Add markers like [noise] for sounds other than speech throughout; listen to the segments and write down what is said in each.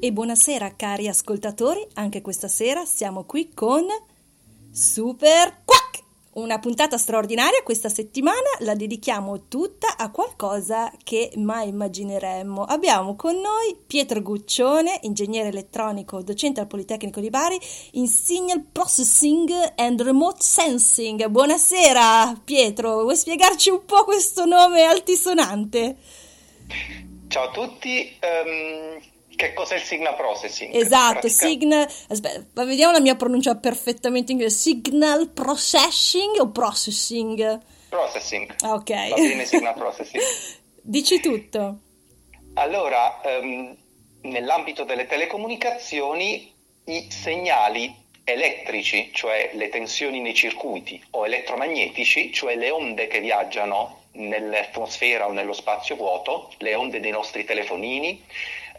E buonasera cari ascoltatori. Anche questa sera siamo qui con Super Quack. Una puntata straordinaria questa settimana la dedichiamo tutta a qualcosa che mai immagineremmo. Abbiamo con noi Pietro Guccione, ingegnere elettronico, docente al Politecnico di Bari in Signal Processing and Remote Sensing. Buonasera Pietro, vuoi spiegarci un po' questo nome altisonante? Ciao a tutti. Um che cos'è il signal processing? Esatto, Pratica... signal. Aspetta, vediamo la mia pronuncia perfettamente in inglese. Signal processing o processing? Processing. Ah, ok. Va bene, signal processing. [laughs] Dici tutto. Allora, um, nell'ambito delle telecomunicazioni, i segnali elettrici, cioè le tensioni nei circuiti, o elettromagnetici, cioè le onde che viaggiano nell'atmosfera o nello spazio vuoto, le onde dei nostri telefonini,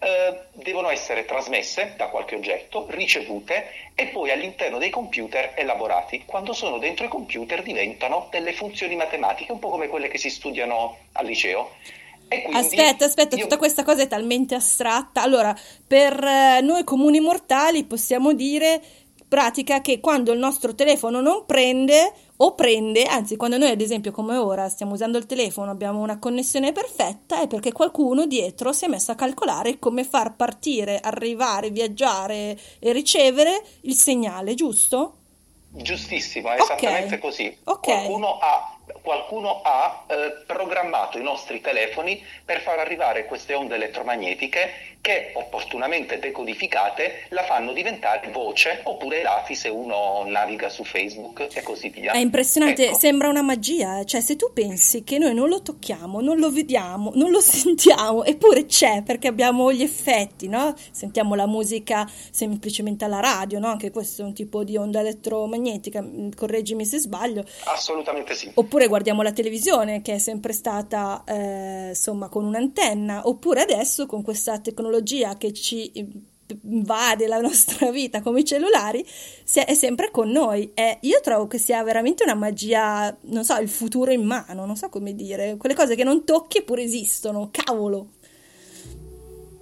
eh, devono essere trasmesse da qualche oggetto, ricevute e poi all'interno dei computer elaborati. Quando sono dentro i computer diventano delle funzioni matematiche, un po' come quelle che si studiano al liceo. Aspetta, aspetta, io... tutta questa cosa è talmente astratta. Allora, per eh, noi comuni mortali possiamo dire pratica che quando il nostro telefono non prende o prende, anzi quando noi ad esempio come ora stiamo usando il telefono, abbiamo una connessione perfetta, è perché qualcuno dietro si è messo a calcolare come far partire, arrivare, viaggiare e ricevere il segnale, giusto? Giustissimo, è esattamente okay. così. Okay. Qualcuno ha qualcuno ha eh, programmato i nostri telefoni per far arrivare queste onde elettromagnetiche che opportunamente decodificate la fanno diventare voce oppure dati se uno naviga su Facebook e così via. È impressionante, ecco. sembra una magia, cioè se tu pensi che noi non lo tocchiamo, non lo vediamo, non lo [laughs] sentiamo, eppure c'è perché abbiamo gli effetti, no? Sentiamo la musica semplicemente alla radio, no? Anche questo è un tipo di onda elettromagnetica, correggimi se sbaglio. Assolutamente sì. Oppure oppure guardiamo la televisione che è sempre stata eh, insomma con un'antenna, oppure adesso con questa tecnologia che ci invade la nostra vita come i cellulari è sempre con noi. E io trovo che sia veramente una magia non so il futuro in mano non so come dire. Quelle cose che non tocchi eppure esistono cavolo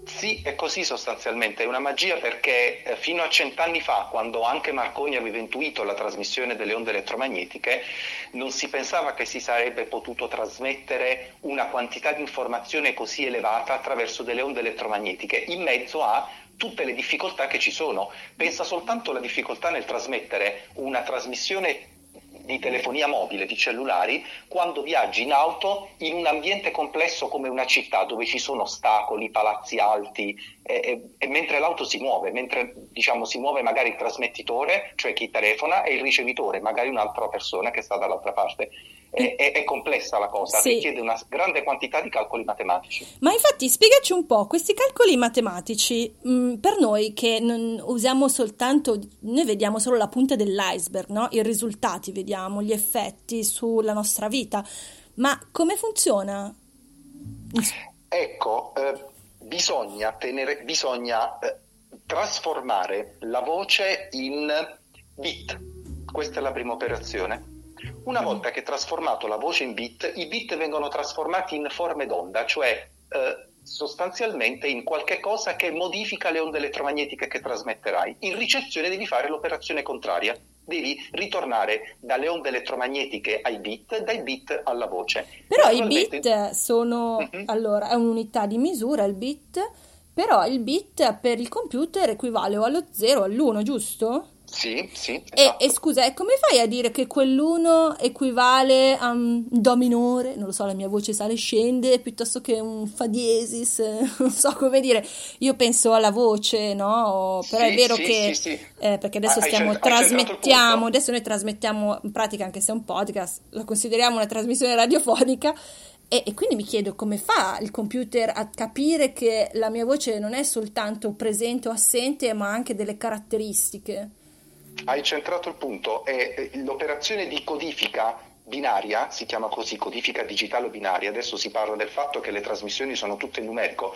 sì, è così sostanzialmente, è una magia perché eh, fino a cent'anni fa, quando anche Marconi aveva intuito la trasmissione delle onde elettromagnetiche, non si pensava che si sarebbe potuto trasmettere una quantità di informazione così elevata attraverso delle onde elettromagnetiche, in mezzo a tutte le difficoltà che ci sono. Pensa soltanto alla difficoltà nel trasmettere una trasmissione di telefonia mobile, di cellulari, quando viaggi in auto in un ambiente complesso come una città dove ci sono ostacoli, palazzi alti, e, e, e mentre l'auto si muove, mentre diciamo, si muove magari il trasmettitore, cioè chi telefona, e il ricevitore, magari un'altra persona che sta dall'altra parte è, è, è complessa la cosa, sì. richiede una grande quantità di calcoli matematici. Ma infatti spiegaci un po', questi calcoli matematici, mh, mm, per noi che non usiamo soltanto, noi vediamo solo la punta dell'iceberg, no? i risultati vediamo, gli effetti sulla nostra vita, ma come funziona? Ecco, eh, bisogna, tenere, bisogna eh, trasformare la voce in bit, questa è la prima operazione una volta che trasformato la voce in bit, i bit vengono trasformati in forme d'onda, cioè eh, sostanzialmente in qualche cosa che modifica le onde elettromagnetiche che trasmetterai. In ricezione devi fare l'operazione contraria. Devi ritornare dalle onde elettromagnetiche ai bit, dai bit alla voce. Però i bit sono, uh-huh. allora, è un'unità di misura il bit, però il bit per il computer equivale o allo 0 o all'1, giusto? Sì, sì. Esatto. E, e, scusa, e come fai a dire che quell'uno equivale a un do minore? Non lo so, la mia voce sale e scende piuttosto che un fa diesis, [laughs] non so come dire. Io penso alla voce, no? Però sì, è vero sì, che sì, eh, perché adesso stiamo cent- trasmettiamo, adesso noi trasmettiamo in pratica anche se è un podcast, lo consideriamo una trasmissione radiofonica. E, e, quindi mi chiedo come fa il computer a capire che la mia voce non è soltanto presente o assente, ma anche delle caratteristiche. Hai centrato il punto, è l'operazione di codifica binaria, si chiama così, codifica digitale binaria, adesso si parla del fatto che le trasmissioni sono tutte in numerico.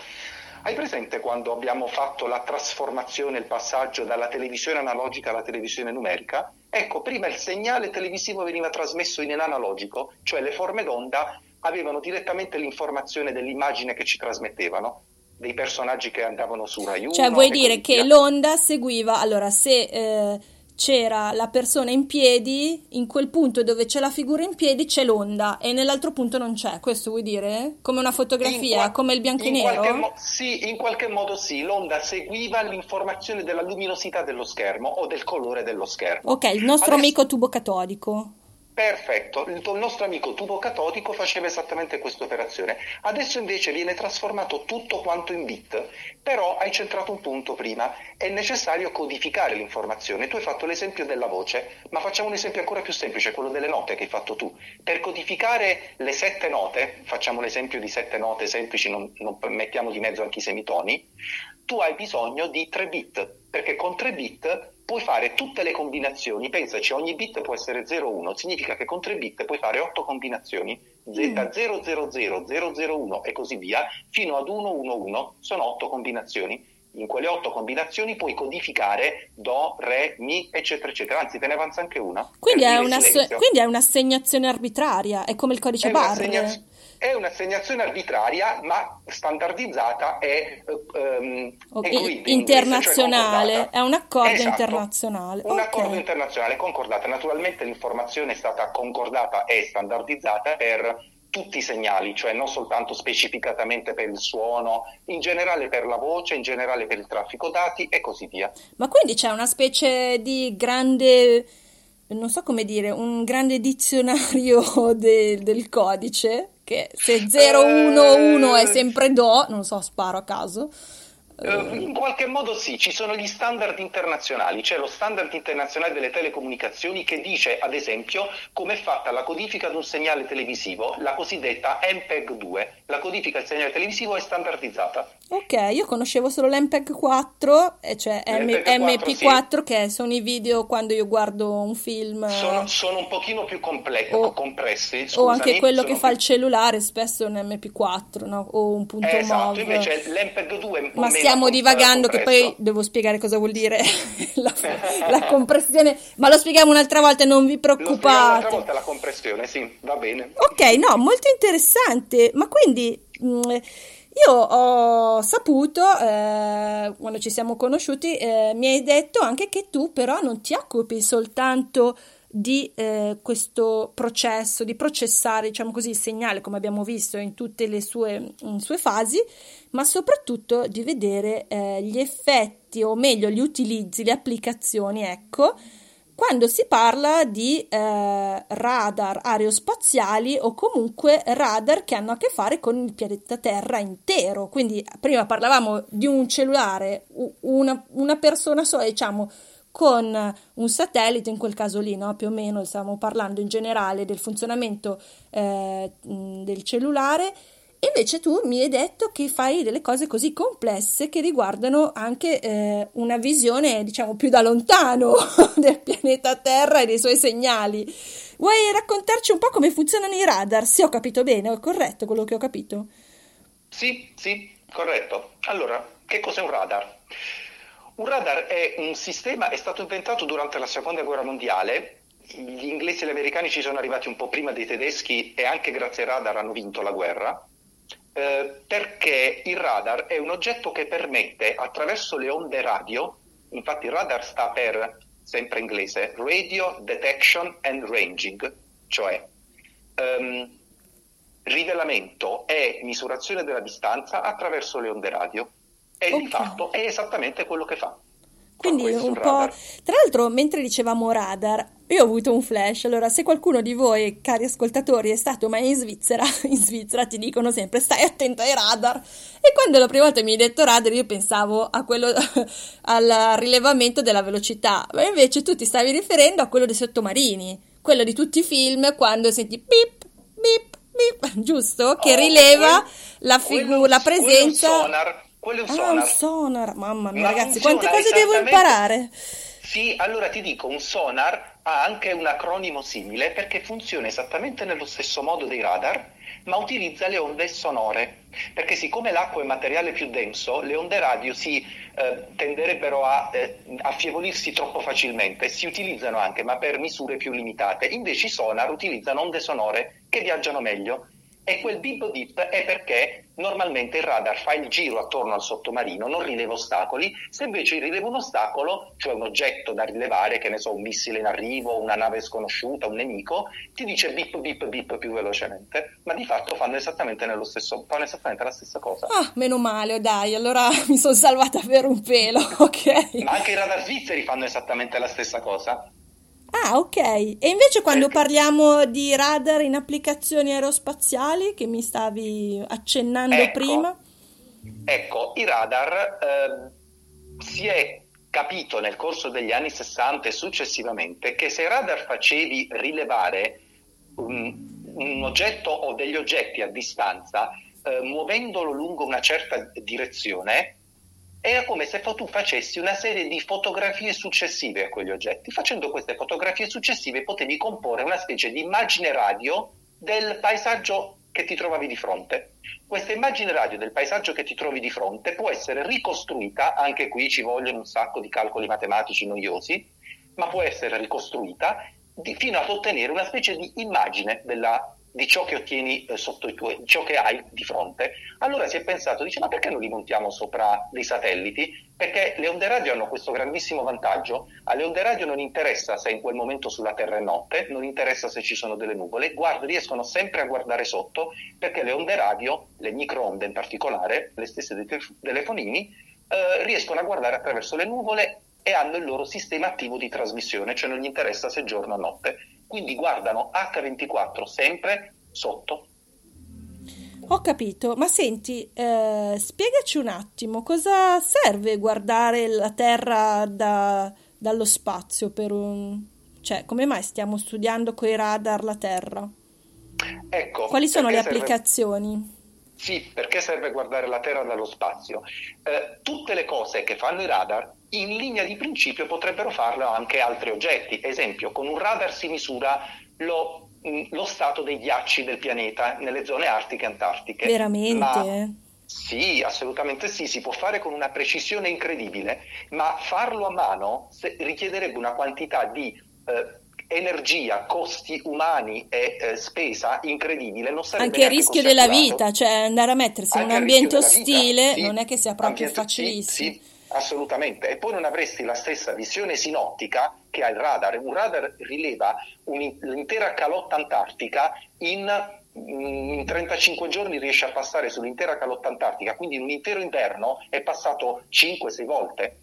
Hai presente quando abbiamo fatto la trasformazione, il passaggio dalla televisione analogica alla televisione numerica? Ecco, prima il segnale televisivo veniva trasmesso in analogico, cioè le forme d'onda avevano direttamente l'informazione dell'immagine che ci trasmettevano dei personaggi che andavano su Rai 1. Cioè vuoi dire che l'onda seguiva, allora se eh, c'era la persona in piedi, in quel punto dove c'è la figura in piedi c'è l'onda e nell'altro punto non c'è, questo vuol dire? Come una fotografia, qua- come il bianco e nero? Mo- sì, in qualche modo sì, l'onda seguiva l'informazione della luminosità dello schermo o del colore dello schermo. Ok, il nostro Adesso... amico tubo catodico. Perfetto, il nostro amico tubo catodico faceva esattamente questa operazione. Adesso invece viene trasformato tutto quanto in bit, però hai centrato un punto prima, è necessario codificare l'informazione. Tu hai fatto l'esempio della voce, ma facciamo un esempio ancora più semplice, quello delle note che hai fatto tu. Per codificare le sette note, facciamo l'esempio di sette note semplici, non, non mettiamo di mezzo anche i semitoni, tu hai bisogno di 3 bit, perché con 3 bit puoi fare tutte le combinazioni, pensaci, ogni bit può essere 0,1, significa che con 3 bit puoi fare 8 combinazioni, Z000, 001 e così via, fino ad 111, sono 8 combinazioni. In quelle 8 combinazioni puoi codificare Do, Re, Mi, eccetera, eccetera, anzi te ne avanza anche una. Quindi è, una, quindi è un'assegnazione arbitraria, è come il codice è barre è un'assegnazione arbitraria ma standardizzata e um, okay. internazionale, cioè è un accordo esatto. internazionale. Un okay. accordo internazionale concordato. Naturalmente l'informazione è stata concordata e standardizzata per tutti i segnali, cioè non soltanto specificatamente per il suono, in generale per la voce, in generale per il traffico dati e così via. Ma quindi c'è una specie di grande non so come dire, un grande dizionario [laughs] de, del codice che se 011 è sempre Do, non so, sparo a caso. Uh, in qualche modo sì, ci sono gli standard internazionali, c'è lo standard internazionale delle telecomunicazioni che dice ad esempio come è fatta la codifica di un segnale televisivo, la cosiddetta MPEG-2, la codifica del segnale televisivo è standardizzata. Ok, io conoscevo solo l'MPEG 4, cioè MP4 sì. che sono i video quando io guardo un film. Sono, sono un pochino più comple- o, compressi. Scusami, o anche quello che fa il cellulare, spesso è un MP4 no? o un punto esatto, MOV. invece l'MPEG 2 è Ma stiamo divagando che poi devo spiegare cosa vuol dire [laughs] la, la, [laughs] compressione, ma lo spieghiamo un'altra volta, non vi preoccupate. Un'altra volta la compressione, sì, va bene. Ok, no, molto interessante, ma quindi... Mh, mm, io ho saputo, eh, quando ci siamo conosciuti, eh, mi hai detto anche che tu però non ti occupi soltanto di eh, questo processo, di processare, diciamo così, il segnale, come abbiamo visto in tutte le sue, sue fasi, ma soprattutto di vedere eh, gli effetti, o meglio, gli utilizzi, le applicazioni, ecco, quando si parla di eh, radar aerospaziali o comunque radar che hanno a che fare con il pianeta Terra intero. Quindi prima parlavamo di un cellulare, una, una persona sola, diciamo, con un satellite, in quel caso lì, no? più o meno stiamo parlando in generale del funzionamento eh, del cellulare Invece tu mi hai detto che fai delle cose così complesse che riguardano anche eh, una visione, diciamo, più da lontano [laughs] del pianeta Terra e dei suoi segnali. Vuoi raccontarci un po' come funzionano i radar? Se ho capito bene, è corretto quello che ho capito? Sì, sì, corretto. Allora, che cos'è un radar? Un radar è un sistema, è stato inventato durante la seconda guerra mondiale gli inglesi e gli americani ci sono arrivati un po' prima dei tedeschi e anche grazie ai radar hanno vinto la guerra. Eh, perché il radar è un oggetto che permette attraverso le onde radio, infatti il radar sta per sempre inglese, Radio Detection and Ranging, cioè um, rivelamento e misurazione della distanza attraverso le onde radio. E okay. di fatto è esattamente quello che fa. Quindi un po'. Tra l'altro, mentre dicevamo radar, io ho avuto un flash. Allora, se qualcuno di voi, cari ascoltatori, è stato mai in Svizzera, [laughs] in Svizzera ti dicono sempre stai attento ai radar. E quando la prima volta mi hai detto radar, io pensavo a quello, [laughs] al rilevamento della velocità, ma invece tu ti stavi riferendo a quello dei sottomarini, quello di tutti i film quando senti pip, pip, pip, [laughs] giusto? Che oh, rileva quel, la, figu- la presenza. Quello sonar quello è un ah, sonar. un sonar, mamma mia, Ma ragazzi, quante cose devo imparare? Sì, allora ti dico, un sonar ha anche un acronimo simile perché funziona esattamente nello stesso modo dei radar, ma utilizza le onde sonore. Perché siccome l'acqua è materiale più denso, le onde radio si eh, tenderebbero a eh, affievolirsi troppo facilmente, si utilizzano anche, ma per misure più limitate. Invece i sonar utilizzano onde sonore che viaggiano meglio e quel bip bip è perché normalmente il radar fa il giro attorno al sottomarino, non rileva ostacoli, se invece rileva un ostacolo, cioè un oggetto da rilevare, che ne so, un missile in arrivo, una nave sconosciuta, un nemico, ti dice bip bip bip più velocemente, ma di fatto fanno esattamente, stesso, fanno esattamente la stessa cosa. Ah, meno male, dai, allora [laughs] mi sono salvata per un pelo, [laughs] ok? Ma anche i radar svizzeri fanno esattamente la stessa cosa. Ah, ok. E invece quando Perché? parliamo di radar in applicazioni aerospaziali, che mi stavi accennando ecco, prima? Ecco, i radar eh, si è capito nel corso degli anni 60 e successivamente che se i radar facevi rilevare un, un oggetto o degli oggetti a distanza, eh, muovendolo lungo una certa direzione, era come se tu facessi una serie di fotografie successive a quegli oggetti. Facendo queste fotografie successive potevi comporre una specie di immagine radio del paesaggio che ti trovavi di fronte. Questa immagine radio del paesaggio che ti trovi di fronte può essere ricostruita, anche qui ci vogliono un sacco di calcoli matematici noiosi, ma può essere ricostruita di, fino ad ottenere una specie di immagine della di ciò che ottieni eh, sotto i tuoi, ciò che hai di fronte, allora si è pensato, dice, ma perché non li montiamo sopra dei satelliti? Perché le onde radio hanno questo grandissimo vantaggio, alle onde radio non interessa se in quel momento sulla Terra è notte, non interessa se ci sono delle nuvole, guarda, riescono sempre a guardare sotto, perché le onde radio, le microonde in particolare, le stesse dei telefonini, eh, riescono a guardare attraverso le nuvole e hanno il loro sistema attivo di trasmissione, cioè non gli interessa se giorno o notte quindi guardano H24 sempre sotto. Ho capito, ma senti, eh, spiegaci un attimo cosa serve guardare la Terra da, dallo spazio per un... cioè come mai stiamo studiando coi radar la Terra? Ecco, Quali sono le serve... applicazioni? Sì, perché serve guardare la Terra dallo spazio? Eh, tutte le cose che fanno i radar in linea di principio potrebbero farlo anche altri oggetti. Esempio, con un radar si misura lo, mm, lo stato dei ghiacci del pianeta nelle zone artiche e antartiche. Veramente? Ma, sì, assolutamente sì, si può fare con una precisione incredibile, ma farlo a mano richiederebbe una quantità di eh, energia, costi umani e eh, spesa incredibile. Non anche a rischio della vita, cioè andare a mettersi anche in un ambiente ostile vita, sì, non è che sia proprio facilissimo. Sì, sì. Assolutamente, e poi non avresti la stessa visione sinottica che ha il radar. Un radar rileva l'intera calotta antartica in, in 35 giorni riesce a passare sull'intera calotta antartica, quindi in un intero inverno è passato 5-6 volte.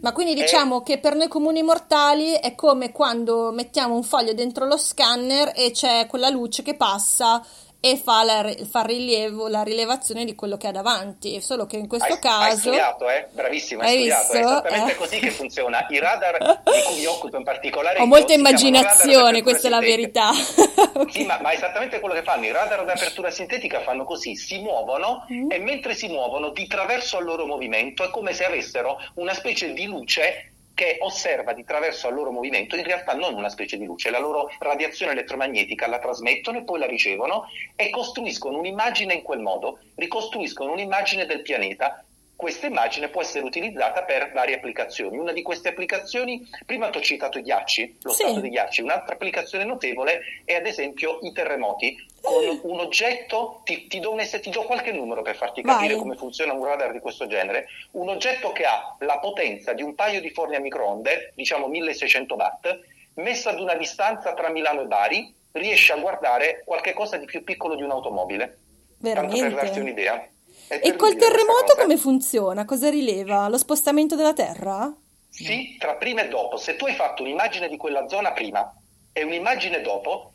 Ma quindi diciamo è... che per noi comuni mortali è come quando mettiamo un foglio dentro lo scanner e c'è quella luce che passa e fa, la, fa rilievo, la rilevazione di quello che ha davanti, solo che in questo hai, caso... Hai studiato, eh? Bravissimo, hai, hai studiato, visto? è esattamente eh? così che funziona. I radar [laughs] di cui mi occupo in particolare... Ho molta immaginazione, questa è la verità. [laughs] sì, ma, ma, è esattamente quello che fanno. I radar ad apertura sintetica fanno così, si muovono mm. e mentre si muovono di traverso al loro movimento è come se avessero una specie di luce che osserva di traverso al loro movimento in realtà non una specie di luce, la loro radiazione elettromagnetica la trasmettono e poi la ricevono e costruiscono un'immagine in quel modo, ricostruiscono un'immagine del pianeta questa immagine può essere utilizzata per varie applicazioni. Una di queste applicazioni, prima ti ho citato i ghiacci, lo Sì. stato dei ghiacci, un'altra applicazione notevole è ad esempio i terremoti. Con un oggetto, ti, ti do, un ti do qualche numero per farti capire Vai. come funziona un radar di questo genere. Un oggetto che ha la potenza di un paio di forni a microonde, diciamo 1600 watt, messo ad una distanza tra Milano e Bari, riesce a guardare qualche cosa di più piccolo di un'automobile. Tanto per darti Veramente. un'idea. E col terremoto come funziona? Cosa rileva? Lo spostamento della Terra? Sì, tra prima e dopo. Se tu hai fatto un'immagine di quella zona prima e un'immagine dopo,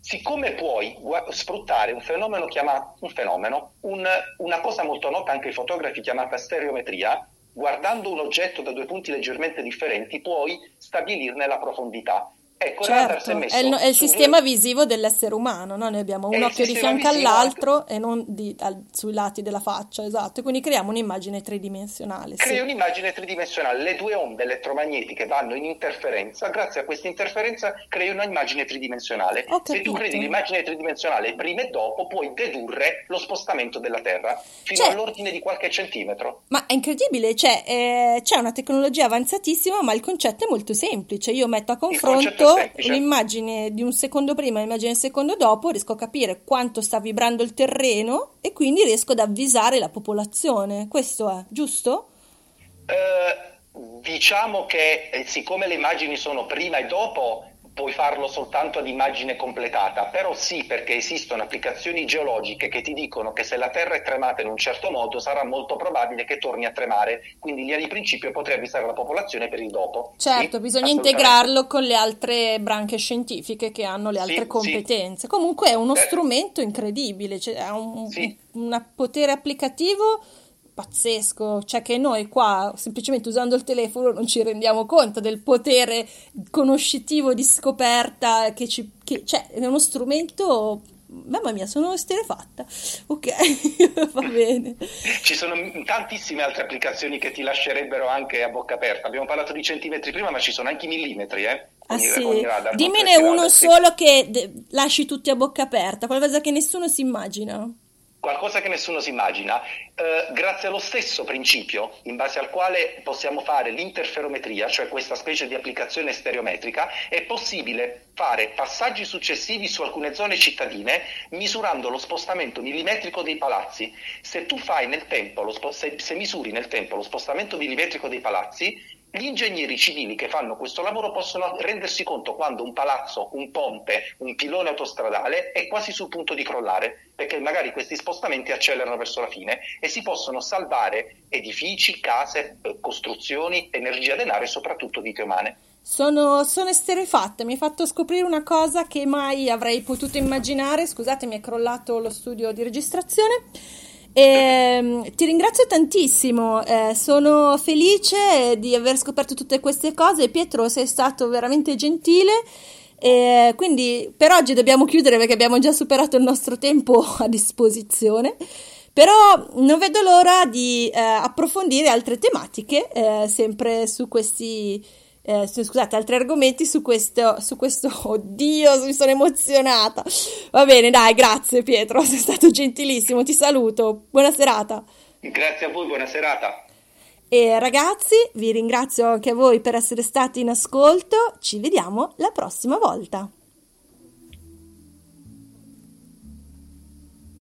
siccome puoi sfruttare un fenomeno chiamato un fenomeno, un- una cosa molto nota anche ai fotografi chiamata stereometria, guardando un oggetto da due punti leggermente differenti, puoi stabilirne la profondità. Ecco, è Certo, è il, è il su due- sistema visivo dell'essere umano, no? Noi abbiamo È un il occhio di sistema fianco all'altro e non di- al- sui lati della faccia, esatto. E quindi creiamo un'immagine tridimensionale. sì. Crea un'immagine tridimensionale, le due onde elettromagnetiche vanno in interferenza, grazie a questa interferenza crei un'immagine tridimensionale. Se tu credi l'immagine tridimensionale prima e dopo, puoi dedurre lo spostamento della Terra fino Cioè- all'ordine di qualche centimetro. Ma è incredibile, cioè, eh, c'è una tecnologia avanzatissima, ma il concetto è molto semplice. Io metto a confronto semplice. l'immagine di un secondo prima e l'immagine del secondo dopo, riesco a capire quanto sta vibrando il terreno e quindi riesco ad avvisare la popolazione. Questo è, giusto? Eh, diciamo che eh, siccome le immagini sono prima e dopo, puoi farlo soltanto ad immagine completata, però sì, perché esistono applicazioni geologiche che ti dicono che se la Terra è tremata in un certo modo sarà molto probabile che torni a tremare, quindi in linea di principio potrei avvisare la popolazione per il dopo. Certo, Sì, bisogna integrarlo con le altre branche scientifiche che hanno le Sì, altre sì. competenze. Comunque è uno Eh. strumento incredibile, cioè ha Sì. un- un potere applicativo pazzesco, cioè che noi qua semplicemente usando il telefono non ci rendiamo conto del potere conoscitivo di scoperta che ci che, cioè è uno strumento Mamma mia, sono esterefatta. Ok, [laughs] va bene. Ci sono tantissime altre applicazioni che ti lascerebbero anche a bocca aperta. Abbiamo parlato di centimetri prima, ma ci sono anche i millimetri, eh? Ah sì, radar, dimmene uno radar, sì. solo che de- lasci tutti a bocca aperta, qualcosa che nessuno si immagina. Qualcosa che nessuno si immagina, eh, grazie allo stesso principio in base al quale possiamo fare l'interferometria, cioè questa specie di applicazione stereometrica, è possibile fare passaggi successivi su alcune zone cittadine misurando lo spostamento millimetrico dei palazzi. Se tu fai nel tempo, spo- se, se misuri nel tempo lo spostamento millimetrico dei palazzi, gli ingegneri civili che fanno questo lavoro possono rendersi conto quando un palazzo, un ponte, un pilone autostradale è quasi sul punto di crollare, perché magari questi spostamenti accelerano verso la fine e si possono salvare edifici, case, eh, costruzioni, energia, denaro e soprattutto vite umane. Sono, sono esterefatta, mi hai fatto scoprire una cosa che mai avrei potuto immaginare. Scusate, mi è crollato lo studio di registrazione. Ehm, ti ringrazio tantissimo, eh, sono felice di aver scoperto tutte queste cose. Pietro, sei stato veramente gentile. E quindi per oggi dobbiamo chiudere perché abbiamo già superato il nostro tempo a disposizione. Però non vedo l'ora di eh, approfondire altre tematiche, eh, sempre su questi, eh, scusate, altri argomenti su questo, su questo, [laughs] oddio, mi sono emozionata. Va bene, dai, grazie Pietro, [laughs] sei stato gentilissimo, ti saluto, buona serata. Grazie a voi, buona serata. E ragazzi, vi ringrazio anche a voi per essere stati in ascolto, ci vediamo la prossima volta.